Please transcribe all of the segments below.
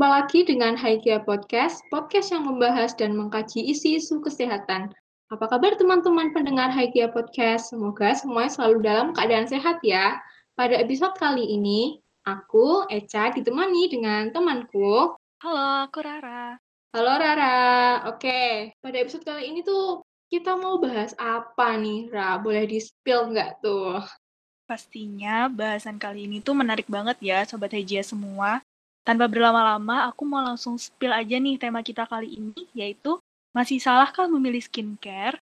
Berjumpa lagi dengan Haikia Podcast, podcast yang membahas dan mengkaji isu-isu kesehatan. Apa kabar teman-teman pendengar Haikia Podcast? Semoga semuanya selalu dalam keadaan sehat ya. Pada episode kali ini, aku, Eca, ditemani dengan temanku. Halo, aku Rara. Halo Rara. Oke, pada episode kali ini tuh kita mau bahas apa nih, Ra? Boleh di-spill nggak tuh? Pastinya bahasan kali ini tuh menarik banget ya, Sobat Hejia semua. Tanpa berlama-lama, aku mau langsung spill aja nih tema kita kali ini, yaitu masih salahkah memilih skincare?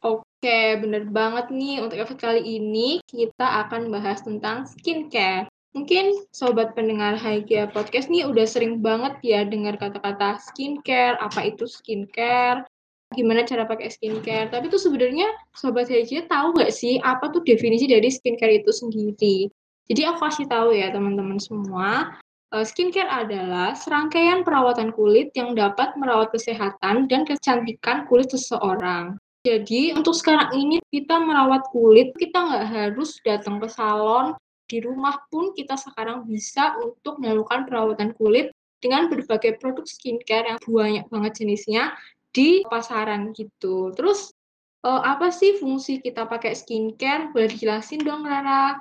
Oke, bener banget nih. Untuk episode kali ini, kita akan bahas tentang skincare. Mungkin sobat pendengar Haikia Podcast nih udah sering banget ya dengar kata-kata skincare, apa itu skincare, gimana cara pakai skincare. Tapi tuh sebenarnya sobat Haikia tahu nggak sih apa tuh definisi dari skincare itu sendiri? Jadi aku kasih tahu ya teman-teman semua, skincare adalah serangkaian perawatan kulit yang dapat merawat kesehatan dan kecantikan kulit seseorang. Jadi untuk sekarang ini kita merawat kulit, kita nggak harus datang ke salon, di rumah pun kita sekarang bisa untuk melakukan perawatan kulit dengan berbagai produk skincare yang banyak banget jenisnya di pasaran gitu. Terus uh, apa sih fungsi kita pakai skincare? Boleh dijelasin dong Rara?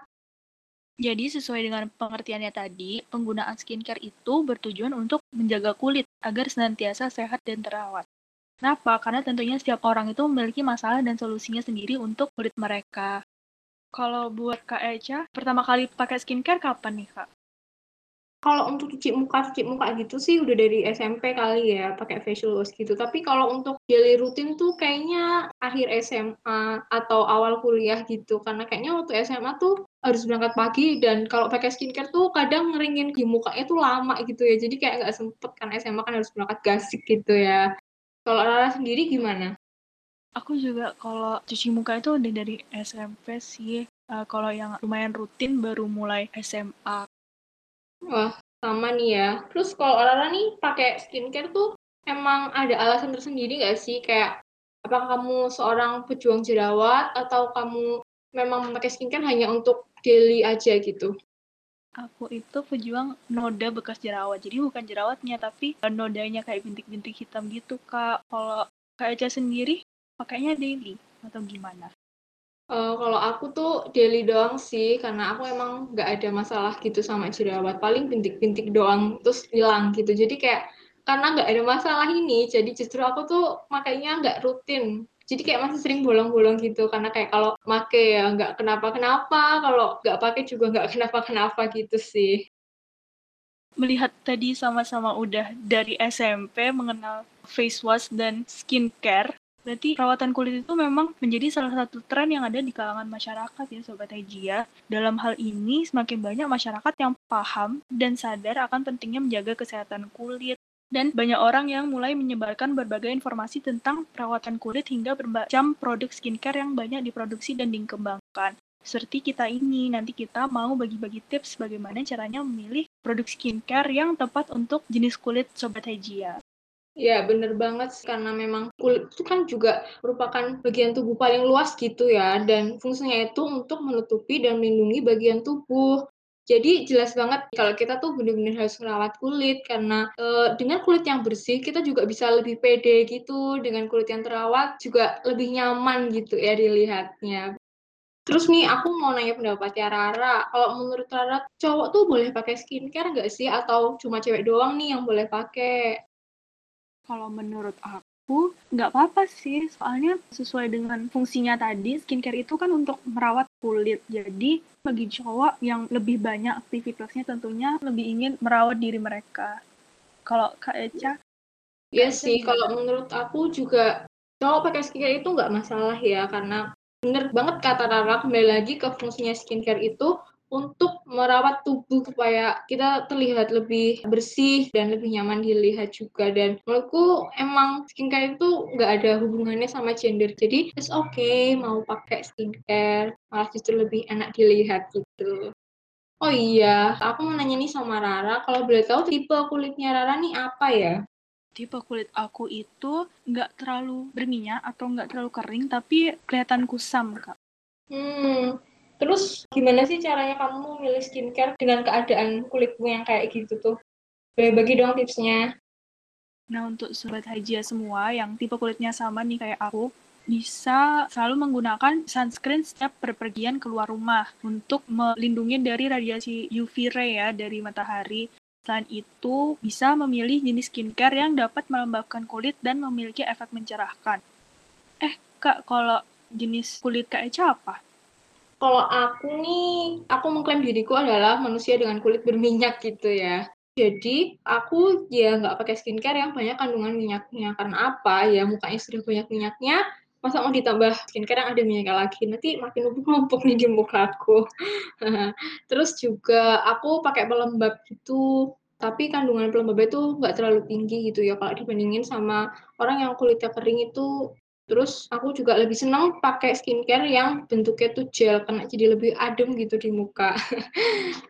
Jadi sesuai dengan pengertiannya tadi, penggunaan skincare itu bertujuan untuk menjaga kulit agar senantiasa sehat dan terawat. Kenapa? Karena tentunya setiap orang itu memiliki masalah dan solusinya sendiri untuk kulit mereka. Kalau buat Kak Echa, pertama kali pakai skincare kapan nih Kak? Kalau untuk cuci muka cuci muka gitu sih udah dari SMP kali ya, pakai facial wash gitu. Tapi kalau untuk daily rutin tuh kayaknya akhir SMA atau awal kuliah gitu, karena kayaknya waktu SMA tuh harus berangkat pagi dan kalau pakai skincare tuh kadang ngeringin di mukanya tuh lama gitu ya, jadi kayak nggak sempet kan SMA kan harus berangkat gasik gitu ya. Kalau Rara sendiri gimana? Aku juga kalau cuci muka itu udah dari SMP sih, uh, kalau yang lumayan rutin baru mulai SMA. Wah, sama nih ya. Terus kalau Rara nih pakai skincare tuh emang ada alasan tersendiri nggak sih? Kayak apakah kamu seorang pejuang jerawat atau kamu memang memakai skincare hanya untuk daily aja gitu? Aku itu pejuang noda bekas jerawat. Jadi bukan jerawatnya, tapi nodanya kayak bintik-bintik hitam gitu, Kak. Kalau Kak Eca sendiri, pakainya daily atau gimana? Uh, kalau aku tuh daily doang sih, karena aku emang nggak ada masalah gitu sama jerawat. Paling bintik-bintik doang, terus hilang gitu. Jadi kayak, karena nggak ada masalah ini, jadi justru aku tuh makanya nggak rutin. Jadi kayak masih sering bolong-bolong gitu, karena kayak kalau make ya nggak kenapa-kenapa, kalau nggak pakai juga nggak kenapa-kenapa gitu sih. Melihat tadi sama-sama udah dari SMP mengenal face wash dan skincare, Berarti perawatan kulit itu memang menjadi salah satu tren yang ada di kalangan masyarakat ya Sobat Hejia. Dalam hal ini semakin banyak masyarakat yang paham dan sadar akan pentingnya menjaga kesehatan kulit. Dan banyak orang yang mulai menyebarkan berbagai informasi tentang perawatan kulit hingga bermacam produk skincare yang banyak diproduksi dan dikembangkan. Seperti kita ini, nanti kita mau bagi-bagi tips bagaimana caranya memilih produk skincare yang tepat untuk jenis kulit Sobat Hejia. Ya, bener banget karena memang kulit itu kan juga merupakan bagian tubuh paling luas gitu ya, dan fungsinya itu untuk menutupi dan melindungi bagian tubuh. Jadi jelas banget kalau kita tuh benar-benar harus merawat kulit karena e, dengan kulit yang bersih kita juga bisa lebih pede gitu, dengan kulit yang terawat juga lebih nyaman gitu ya dilihatnya. Terus nih aku mau nanya pendapatnya Rara, kalau menurut Rara cowok tuh boleh pakai skincare nggak sih atau cuma cewek doang nih yang boleh pakai? Kalau menurut aku, nggak apa-apa sih. Soalnya sesuai dengan fungsinya tadi, skincare itu kan untuk merawat kulit. Jadi bagi cowok yang lebih banyak aktivitasnya tentunya lebih ingin merawat diri mereka. Kalau Kak Eca? Iya sih, kalau menurut aku juga cowok pakai skincare itu nggak masalah ya, karena bener banget kata Rara, kembali lagi ke fungsinya skincare itu untuk merawat tubuh supaya kita terlihat lebih bersih dan lebih nyaman dilihat juga. Dan menurutku emang skincare itu nggak ada hubungannya sama gender. Jadi it's okay mau pakai skincare malah justru lebih enak dilihat gitu. Oh iya aku mau nanya nih sama Rara. Kalau boleh tahu tipe kulitnya Rara nih apa ya? Tipe kulit aku itu nggak terlalu berminyak atau nggak terlalu kering tapi kelihatan kusam kak. Hmm Terus gimana sih caranya kamu milih skincare dengan keadaan kulitmu yang kayak gitu tuh? Boleh bagi dong tipsnya. Nah, untuk sobat hajia semua yang tipe kulitnya sama nih kayak aku, bisa selalu menggunakan sunscreen setiap berpergian keluar rumah untuk melindungi dari radiasi UV ray ya dari matahari. Selain itu, bisa memilih jenis skincare yang dapat melembabkan kulit dan memiliki efek mencerahkan. Eh, Kak, kalau jenis kulit Kak Eca apa? Kalau aku nih, aku mengklaim diriku adalah manusia dengan kulit berminyak gitu ya. Jadi aku ya nggak pakai skincare yang banyak kandungan minyaknya. Karena apa? Ya mukanya sudah banyak minyaknya, masa mau ditambah skincare yang ada minyaknya lagi nanti makin numpuk-numpuk nih di mukaku terus juga aku pakai pelembab gitu tapi kandungan pelembab itu nggak terlalu tinggi gitu ya kalau dibandingin sama orang yang kulitnya kering itu terus aku juga lebih senang pakai skincare yang bentuknya tuh gel karena jadi lebih adem gitu di muka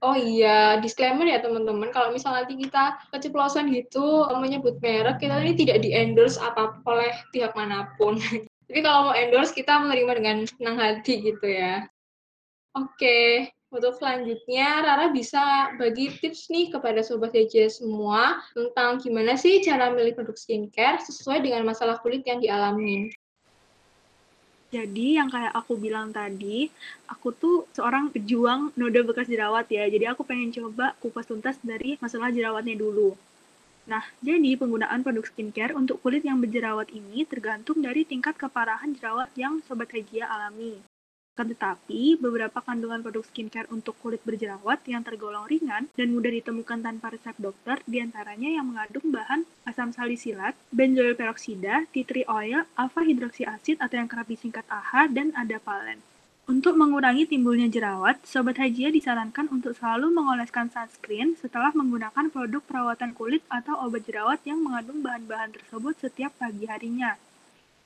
Oh iya, disclaimer ya teman-teman, kalau misalnya nanti kita keceplosan gitu menyebut merek, kita ini tidak di-endorse apa oleh pihak mana pun. Tapi kalau mau endorse, kita menerima dengan senang hati gitu ya. Oke, untuk selanjutnya Rara bisa bagi tips nih kepada Sobat DJ semua tentang gimana sih cara milih produk skincare sesuai dengan masalah kulit yang dialami. Jadi yang kayak aku bilang tadi, aku tuh seorang pejuang noda bekas jerawat ya. Jadi aku pengen coba kupas tuntas dari masalah jerawatnya dulu. Nah, jadi penggunaan produk skincare untuk kulit yang berjerawat ini tergantung dari tingkat keparahan jerawat yang Sobat Hajia alami. Akan tetapi, beberapa kandungan produk skincare untuk kulit berjerawat yang tergolong ringan dan mudah ditemukan tanpa resep dokter, di antaranya yang mengandung bahan asam salisilat, benzoyl peroksida, tea tree oil, alpha hidroksi asid atau yang kerap disingkat AHA, dan adapalene. Untuk mengurangi timbulnya jerawat, Sobat Hajia disarankan untuk selalu mengoleskan sunscreen setelah menggunakan produk perawatan kulit atau obat jerawat yang mengandung bahan-bahan tersebut setiap pagi harinya.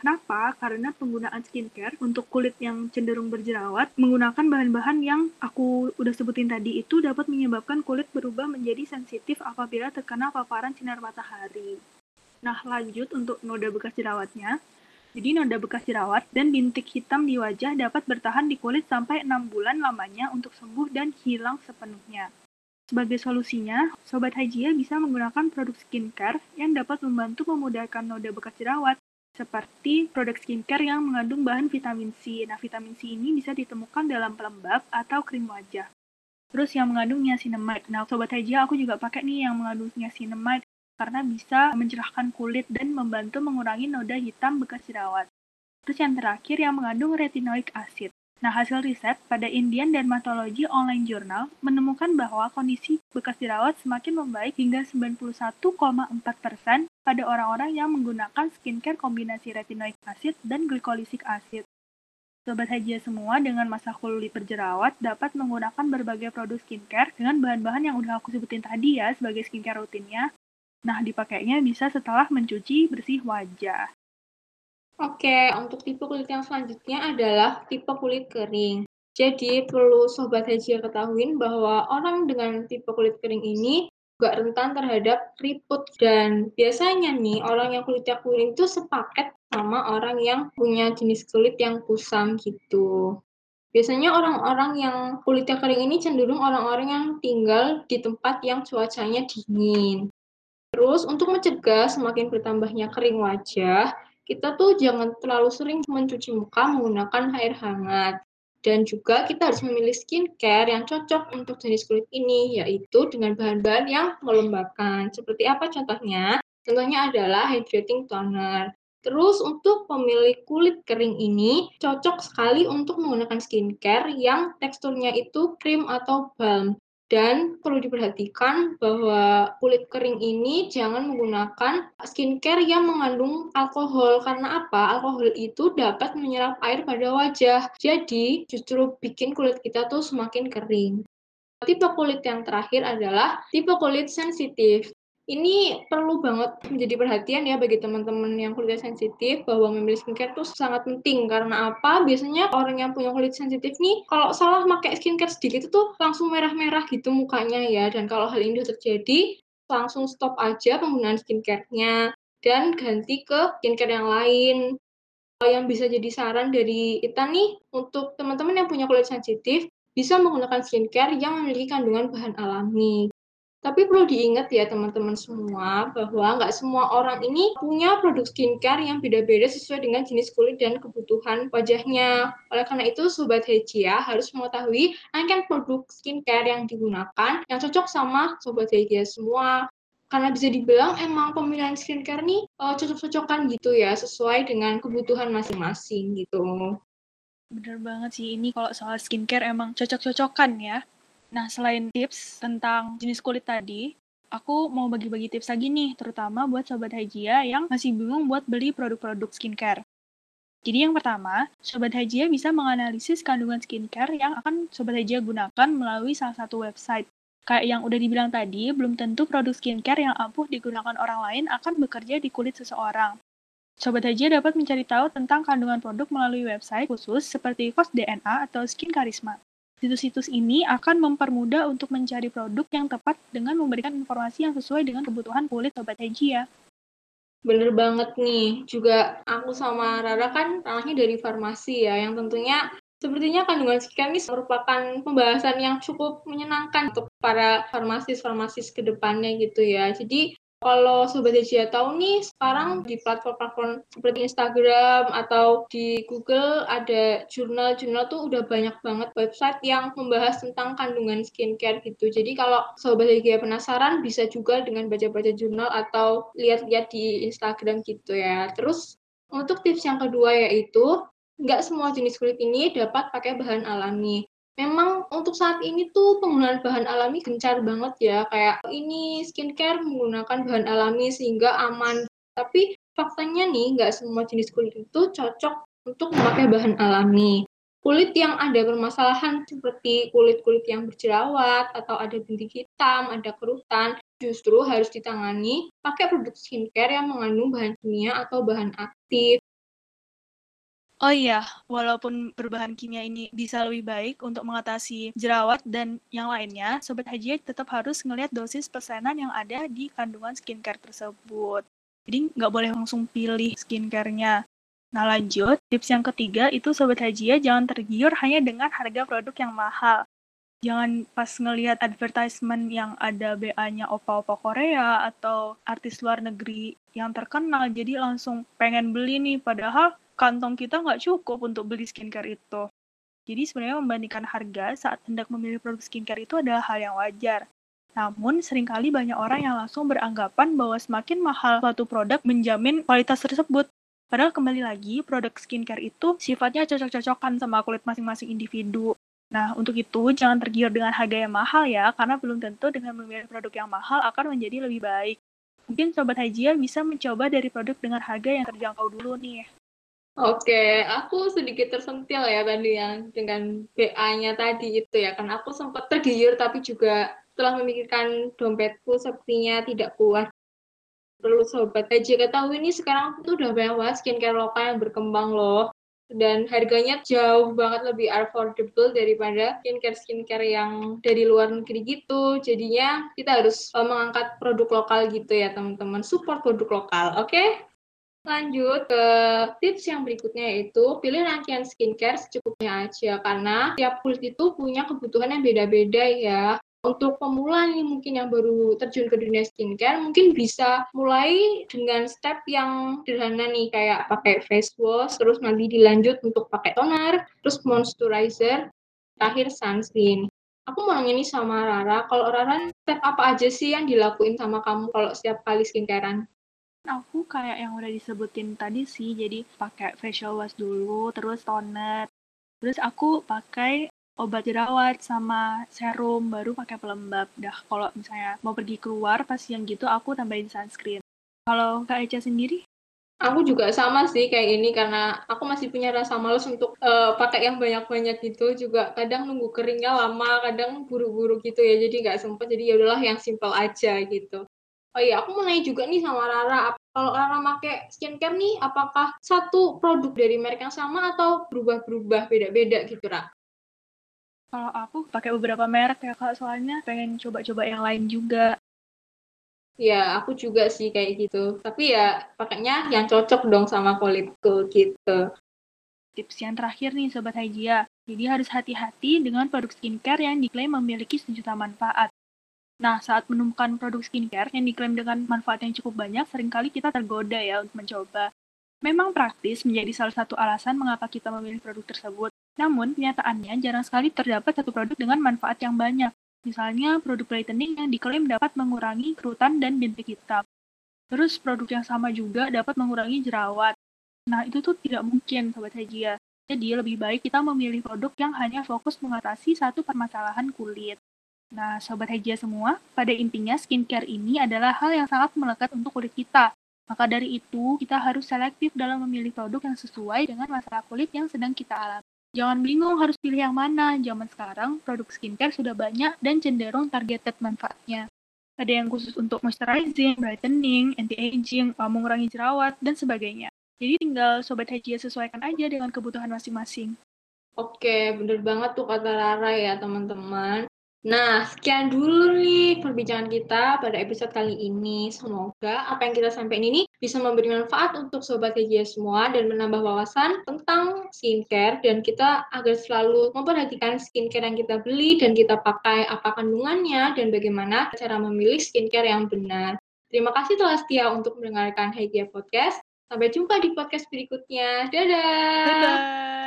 Kenapa? Karena penggunaan skincare untuk kulit yang cenderung berjerawat menggunakan bahan-bahan yang aku udah sebutin tadi itu dapat menyebabkan kulit berubah menjadi sensitif apabila terkena paparan sinar matahari. Nah, lanjut untuk noda bekas jerawatnya. Jadi noda bekas jerawat dan bintik hitam di wajah dapat bertahan di kulit sampai 6 bulan lamanya untuk sembuh dan hilang sepenuhnya. Sebagai solusinya, Sobat Hajia bisa menggunakan produk skincare yang dapat membantu memudahkan noda bekas jerawat seperti produk skincare yang mengandung bahan vitamin C. Nah, vitamin C ini bisa ditemukan dalam pelembab atau krim wajah. Terus yang mengandung niacinamide. Nah, sobat Hajia aku juga pakai nih yang mengandung niacinamide karena bisa mencerahkan kulit dan membantu mengurangi noda hitam bekas jerawat. Terus yang terakhir yang mengandung retinoic acid. Nah, hasil riset pada Indian Dermatology Online Journal menemukan bahwa kondisi bekas jerawat semakin membaik hingga 91,4% pada orang-orang yang menggunakan skincare kombinasi retinoic acid dan glycolic acid. Sobat Hajia semua dengan masa kulit berjerawat dapat menggunakan berbagai produk skincare dengan bahan-bahan yang udah aku sebutin tadi ya sebagai skincare rutinnya. Nah, dipakainya bisa setelah mencuci bersih wajah. Oke, untuk tipe kulit yang selanjutnya adalah tipe kulit kering. Jadi, perlu Sobat Haji ketahui bahwa orang dengan tipe kulit kering ini juga rentan terhadap keriput. Dan biasanya nih, orang yang kulitnya kering itu sepaket sama orang yang punya jenis kulit yang kusam gitu. Biasanya orang-orang yang kulitnya kering ini cenderung orang-orang yang tinggal di tempat yang cuacanya dingin. Terus, untuk mencegah semakin bertambahnya kering wajah, kita tuh jangan terlalu sering mencuci muka menggunakan air hangat. Dan juga kita harus memilih skincare yang cocok untuk jenis kulit ini, yaitu dengan bahan-bahan yang melembabkan. Seperti apa contohnya? Contohnya adalah hydrating toner. Terus untuk pemilik kulit kering ini cocok sekali untuk menggunakan skincare yang teksturnya itu krim atau balm. Dan perlu diperhatikan bahwa kulit kering ini jangan menggunakan skincare yang mengandung alkohol. Karena apa? Alkohol itu dapat menyerap air pada wajah. Jadi justru bikin kulit kita tuh semakin kering. Tipe kulit yang terakhir adalah tipe kulit sensitif. Ini perlu banget menjadi perhatian ya bagi teman-teman yang kulitnya sensitif bahwa memilih skincare itu sangat penting karena apa? Biasanya orang yang punya kulit sensitif nih kalau salah pakai skincare sedikit itu langsung merah-merah gitu mukanya ya dan kalau hal ini terjadi langsung stop aja penggunaan skincare-nya dan ganti ke skincare yang lain. Yang bisa jadi saran dari kita nih untuk teman-teman yang punya kulit sensitif bisa menggunakan skincare yang memiliki kandungan bahan alami Tapi perlu diingat ya teman-teman semua bahwa nggak semua orang ini punya produk skincare yang beda-beda sesuai dengan jenis kulit dan kebutuhan wajahnya. Oleh karena itu Sobat Hejia harus mengetahui rangkaian produk skincare yang digunakan yang cocok sama Sobat Hejia semua karena bisa dibilang emang pemilihan skincare nih uh, cocok-cocokan gitu ya sesuai dengan kebutuhan masing-masing gitu. Bener banget sih ini kalau soal skincare emang cocok-cocokan ya. Nah, selain tips tentang jenis kulit tadi, aku mau bagi-bagi tips lagi nih, terutama buat Sobat Hajia yang masih bingung buat beli produk-produk skincare. Jadi yang pertama, Sobat Hajia bisa menganalisis kandungan skincare yang akan Sobat Hajia gunakan melalui salah satu website. Kayak yang udah dibilang tadi, belum tentu produk skincare yang ampuh digunakan orang lain akan bekerja di kulit seseorang. Sobat Hajia dapat mencari tahu tentang kandungan produk melalui website khusus seperti Kos DNA atau Skin Karisma. Situs-situs ini akan mempermudah untuk mencari produk yang tepat dengan memberikan informasi yang sesuai dengan kebutuhan kulit Sobat Heji ya. Bener banget nih, juga aku sama Rara kan ranahnya dari farmasi ya, yang tentunya sepertinya kandungan skincare ini merupakan pembahasan yang cukup menyenangkan untuk para farmasis-farmasis ke depannya gitu ya. Jadi kalau Sobat Asia tahu nih, sekarang di platform-platform seperti Instagram atau di Google ada jurnal-jurnal tuh udah banyak banget website yang membahas tentang kandungan skincare gitu. Jadi kalau Sobat Asia penasaran, bisa juga dengan baca-baca jurnal atau lihat-lihat di Instagram gitu ya. Terus untuk tips yang kedua yaitu, nggak semua jenis kulit ini dapat pakai bahan alami memang untuk saat ini tuh penggunaan bahan alami gencar banget ya. Kayak ini skincare menggunakan bahan alami sehingga aman. Tapi faktanya nih, nggak semua jenis kulit itu cocok untuk memakai bahan alami. Kulit yang ada permasalahan seperti kulit-kulit yang berjerawat atau ada bintik hitam, ada kerutan, justru harus ditangani pakai produk skincare yang mengandung bahan kimia atau bahan aktif. Oh iya, walaupun berbahan kimia ini bisa lebih baik untuk mengatasi jerawat dan yang lainnya, Sobat Haji tetap harus ngelihat dosis persenan yang ada di kandungan skincare tersebut. Jadi nggak boleh langsung pilih skincare-nya. Nah lanjut, tips yang ketiga itu Sobat Haji jangan tergiur hanya dengan harga produk yang mahal. Jangan pas ngelihat advertisement yang ada BA-nya opa-opa Korea atau artis luar negeri yang terkenal, jadi langsung pengen beli nih, padahal kantong kita nggak cukup untuk beli skincare itu. Jadi sebenarnya membandingkan harga saat hendak memilih produk skincare itu adalah hal yang wajar. Namun, sering kali banyak orang yang langsung beranggapan bahwa semakin mahal suatu produk menjamin kualitas tersebut. Padahal kembali lagi, produk skincare itu sifatnya cocok-cocokan sama kulit masing-masing individu. Nah, untuk itu jangan tergiur dengan harga yang mahal ya, karena belum tentu dengan memilih produk yang mahal akan menjadi lebih baik. Mungkin Sobat Hajia bisa mencoba dari produk dengan harga yang terjangkau dulu nih. Oke, aku sedikit tersentil ya tadi yang dengan BA-nya tadi itu ya, kan aku sempat tergiur tapi juga setelah memikirkan dompetku sepertinya tidak kuat. Perlu sobat aja ketahui ini sekarang tuh udah banyak banget skincare lokal yang berkembang loh. Dan harganya jauh banget lebih affordable daripada skincare-skincare yang dari luar negeri gitu. Jadinya kita harus mengangkat produk lokal gitu ya teman-teman. Support produk lokal, oke? Okay? Lanjut ke tips yang berikutnya yaitu pilih rangkaian skincare secukupnya aja karena tiap kulit itu punya kebutuhan yang beda-beda ya. Untuk pemula nih mungkin yang baru terjun ke dunia skincare mungkin bisa mulai dengan step yang sederhana nih kayak pakai face wash terus nanti dilanjut untuk pakai toner, terus moisturizer, terakhir sunscreen. Aku mau nanya nih sama Rara, kalau Rara step apa aja sih yang dilakuin sama kamu kalau setiap kali skincarean? Aku kayak yang udah disebutin tadi sih, jadi pakai facial wash dulu, terus toner. Terus aku pakai obat jerawat sama serum, baru pakai pelembab. Dah kalau misalnya mau pergi keluar pas yang gitu aku tambahin sunscreen. Kalau Kak Eca sendiri? Aku juga sama sih kayak ini karena aku masih punya rasa males untuk uh, pakai yang banyak-banyak gitu juga kadang nunggu keringnya lama kadang buru-buru gitu ya jadi nggak sempet jadi ya udahlah yang simple aja gitu Oh iya, aku mau nanya juga nih sama Rara, kalau Rara pakai skincare nih, apakah satu produk dari merek yang sama atau berubah-berubah beda-beda gitu, Ra? Kalau aku pakai beberapa merek ya, Kak, soalnya pengen coba-coba yang lain juga. Ya, aku juga sih kayak gitu. Tapi ya pakainya yang cocok dong sama kulitku gitu. Tips yang terakhir nih Sobat Hajia. Jadi harus hati-hati dengan produk skincare yang diklaim memiliki sejuta manfaat. Nah, saat menemukan produk skincare yang diklaim dengan manfaat yang cukup banyak, sering kali kita tergoda ya untuk mencoba. Memang praktis menjadi salah satu alasan mengapa kita memilih produk tersebut. Namun, kenyataannya jarang sekali terdapat satu produk dengan manfaat yang banyak. Misalnya, produk brightening yang diklaim dapat mengurangi kerutan dan bintik hitam. Terus, produk yang sama juga dapat mengurangi jerawat. Nah, itu tuh tidak mungkin, Sobat Hajia. Jadi, lebih baik kita memilih produk yang hanya fokus mengatasi satu permasalahan kulit. Nah, Sobat Hejia semua, pada intinya skincare ini adalah hal yang sangat melekat untuk kulit kita. Maka dari itu, kita harus selektif dalam memilih produk yang sesuai dengan masalah kulit yang sedang kita alami. Jangan bingung harus pilih yang mana. Zaman sekarang, produk skincare sudah banyak dan cenderung targeted manfaatnya. Ada yang khusus untuk moisturizing, brightening, anti-aging, mengurangi jerawat, dan sebagainya. Jadi tinggal Sobat Hejia sesuaikan aja dengan kebutuhan masing-masing. Oke, bener banget tuh kata Rara ya teman-teman. Nah, sekian dulu nih perbincangan kita pada episode kali ini. Semoga apa yang kita sampaikan ini bisa memberi manfaat untuk Sobat KJ semua dan menambah wawasan tentang skincare dan kita agar selalu memperhatikan skincare yang kita beli dan kita pakai apa kandungannya dan bagaimana cara memilih skincare yang benar. Terima kasih telah setia untuk mendengarkan Hegia Podcast. Sampai jumpa di podcast berikutnya. Dadah! Dadah!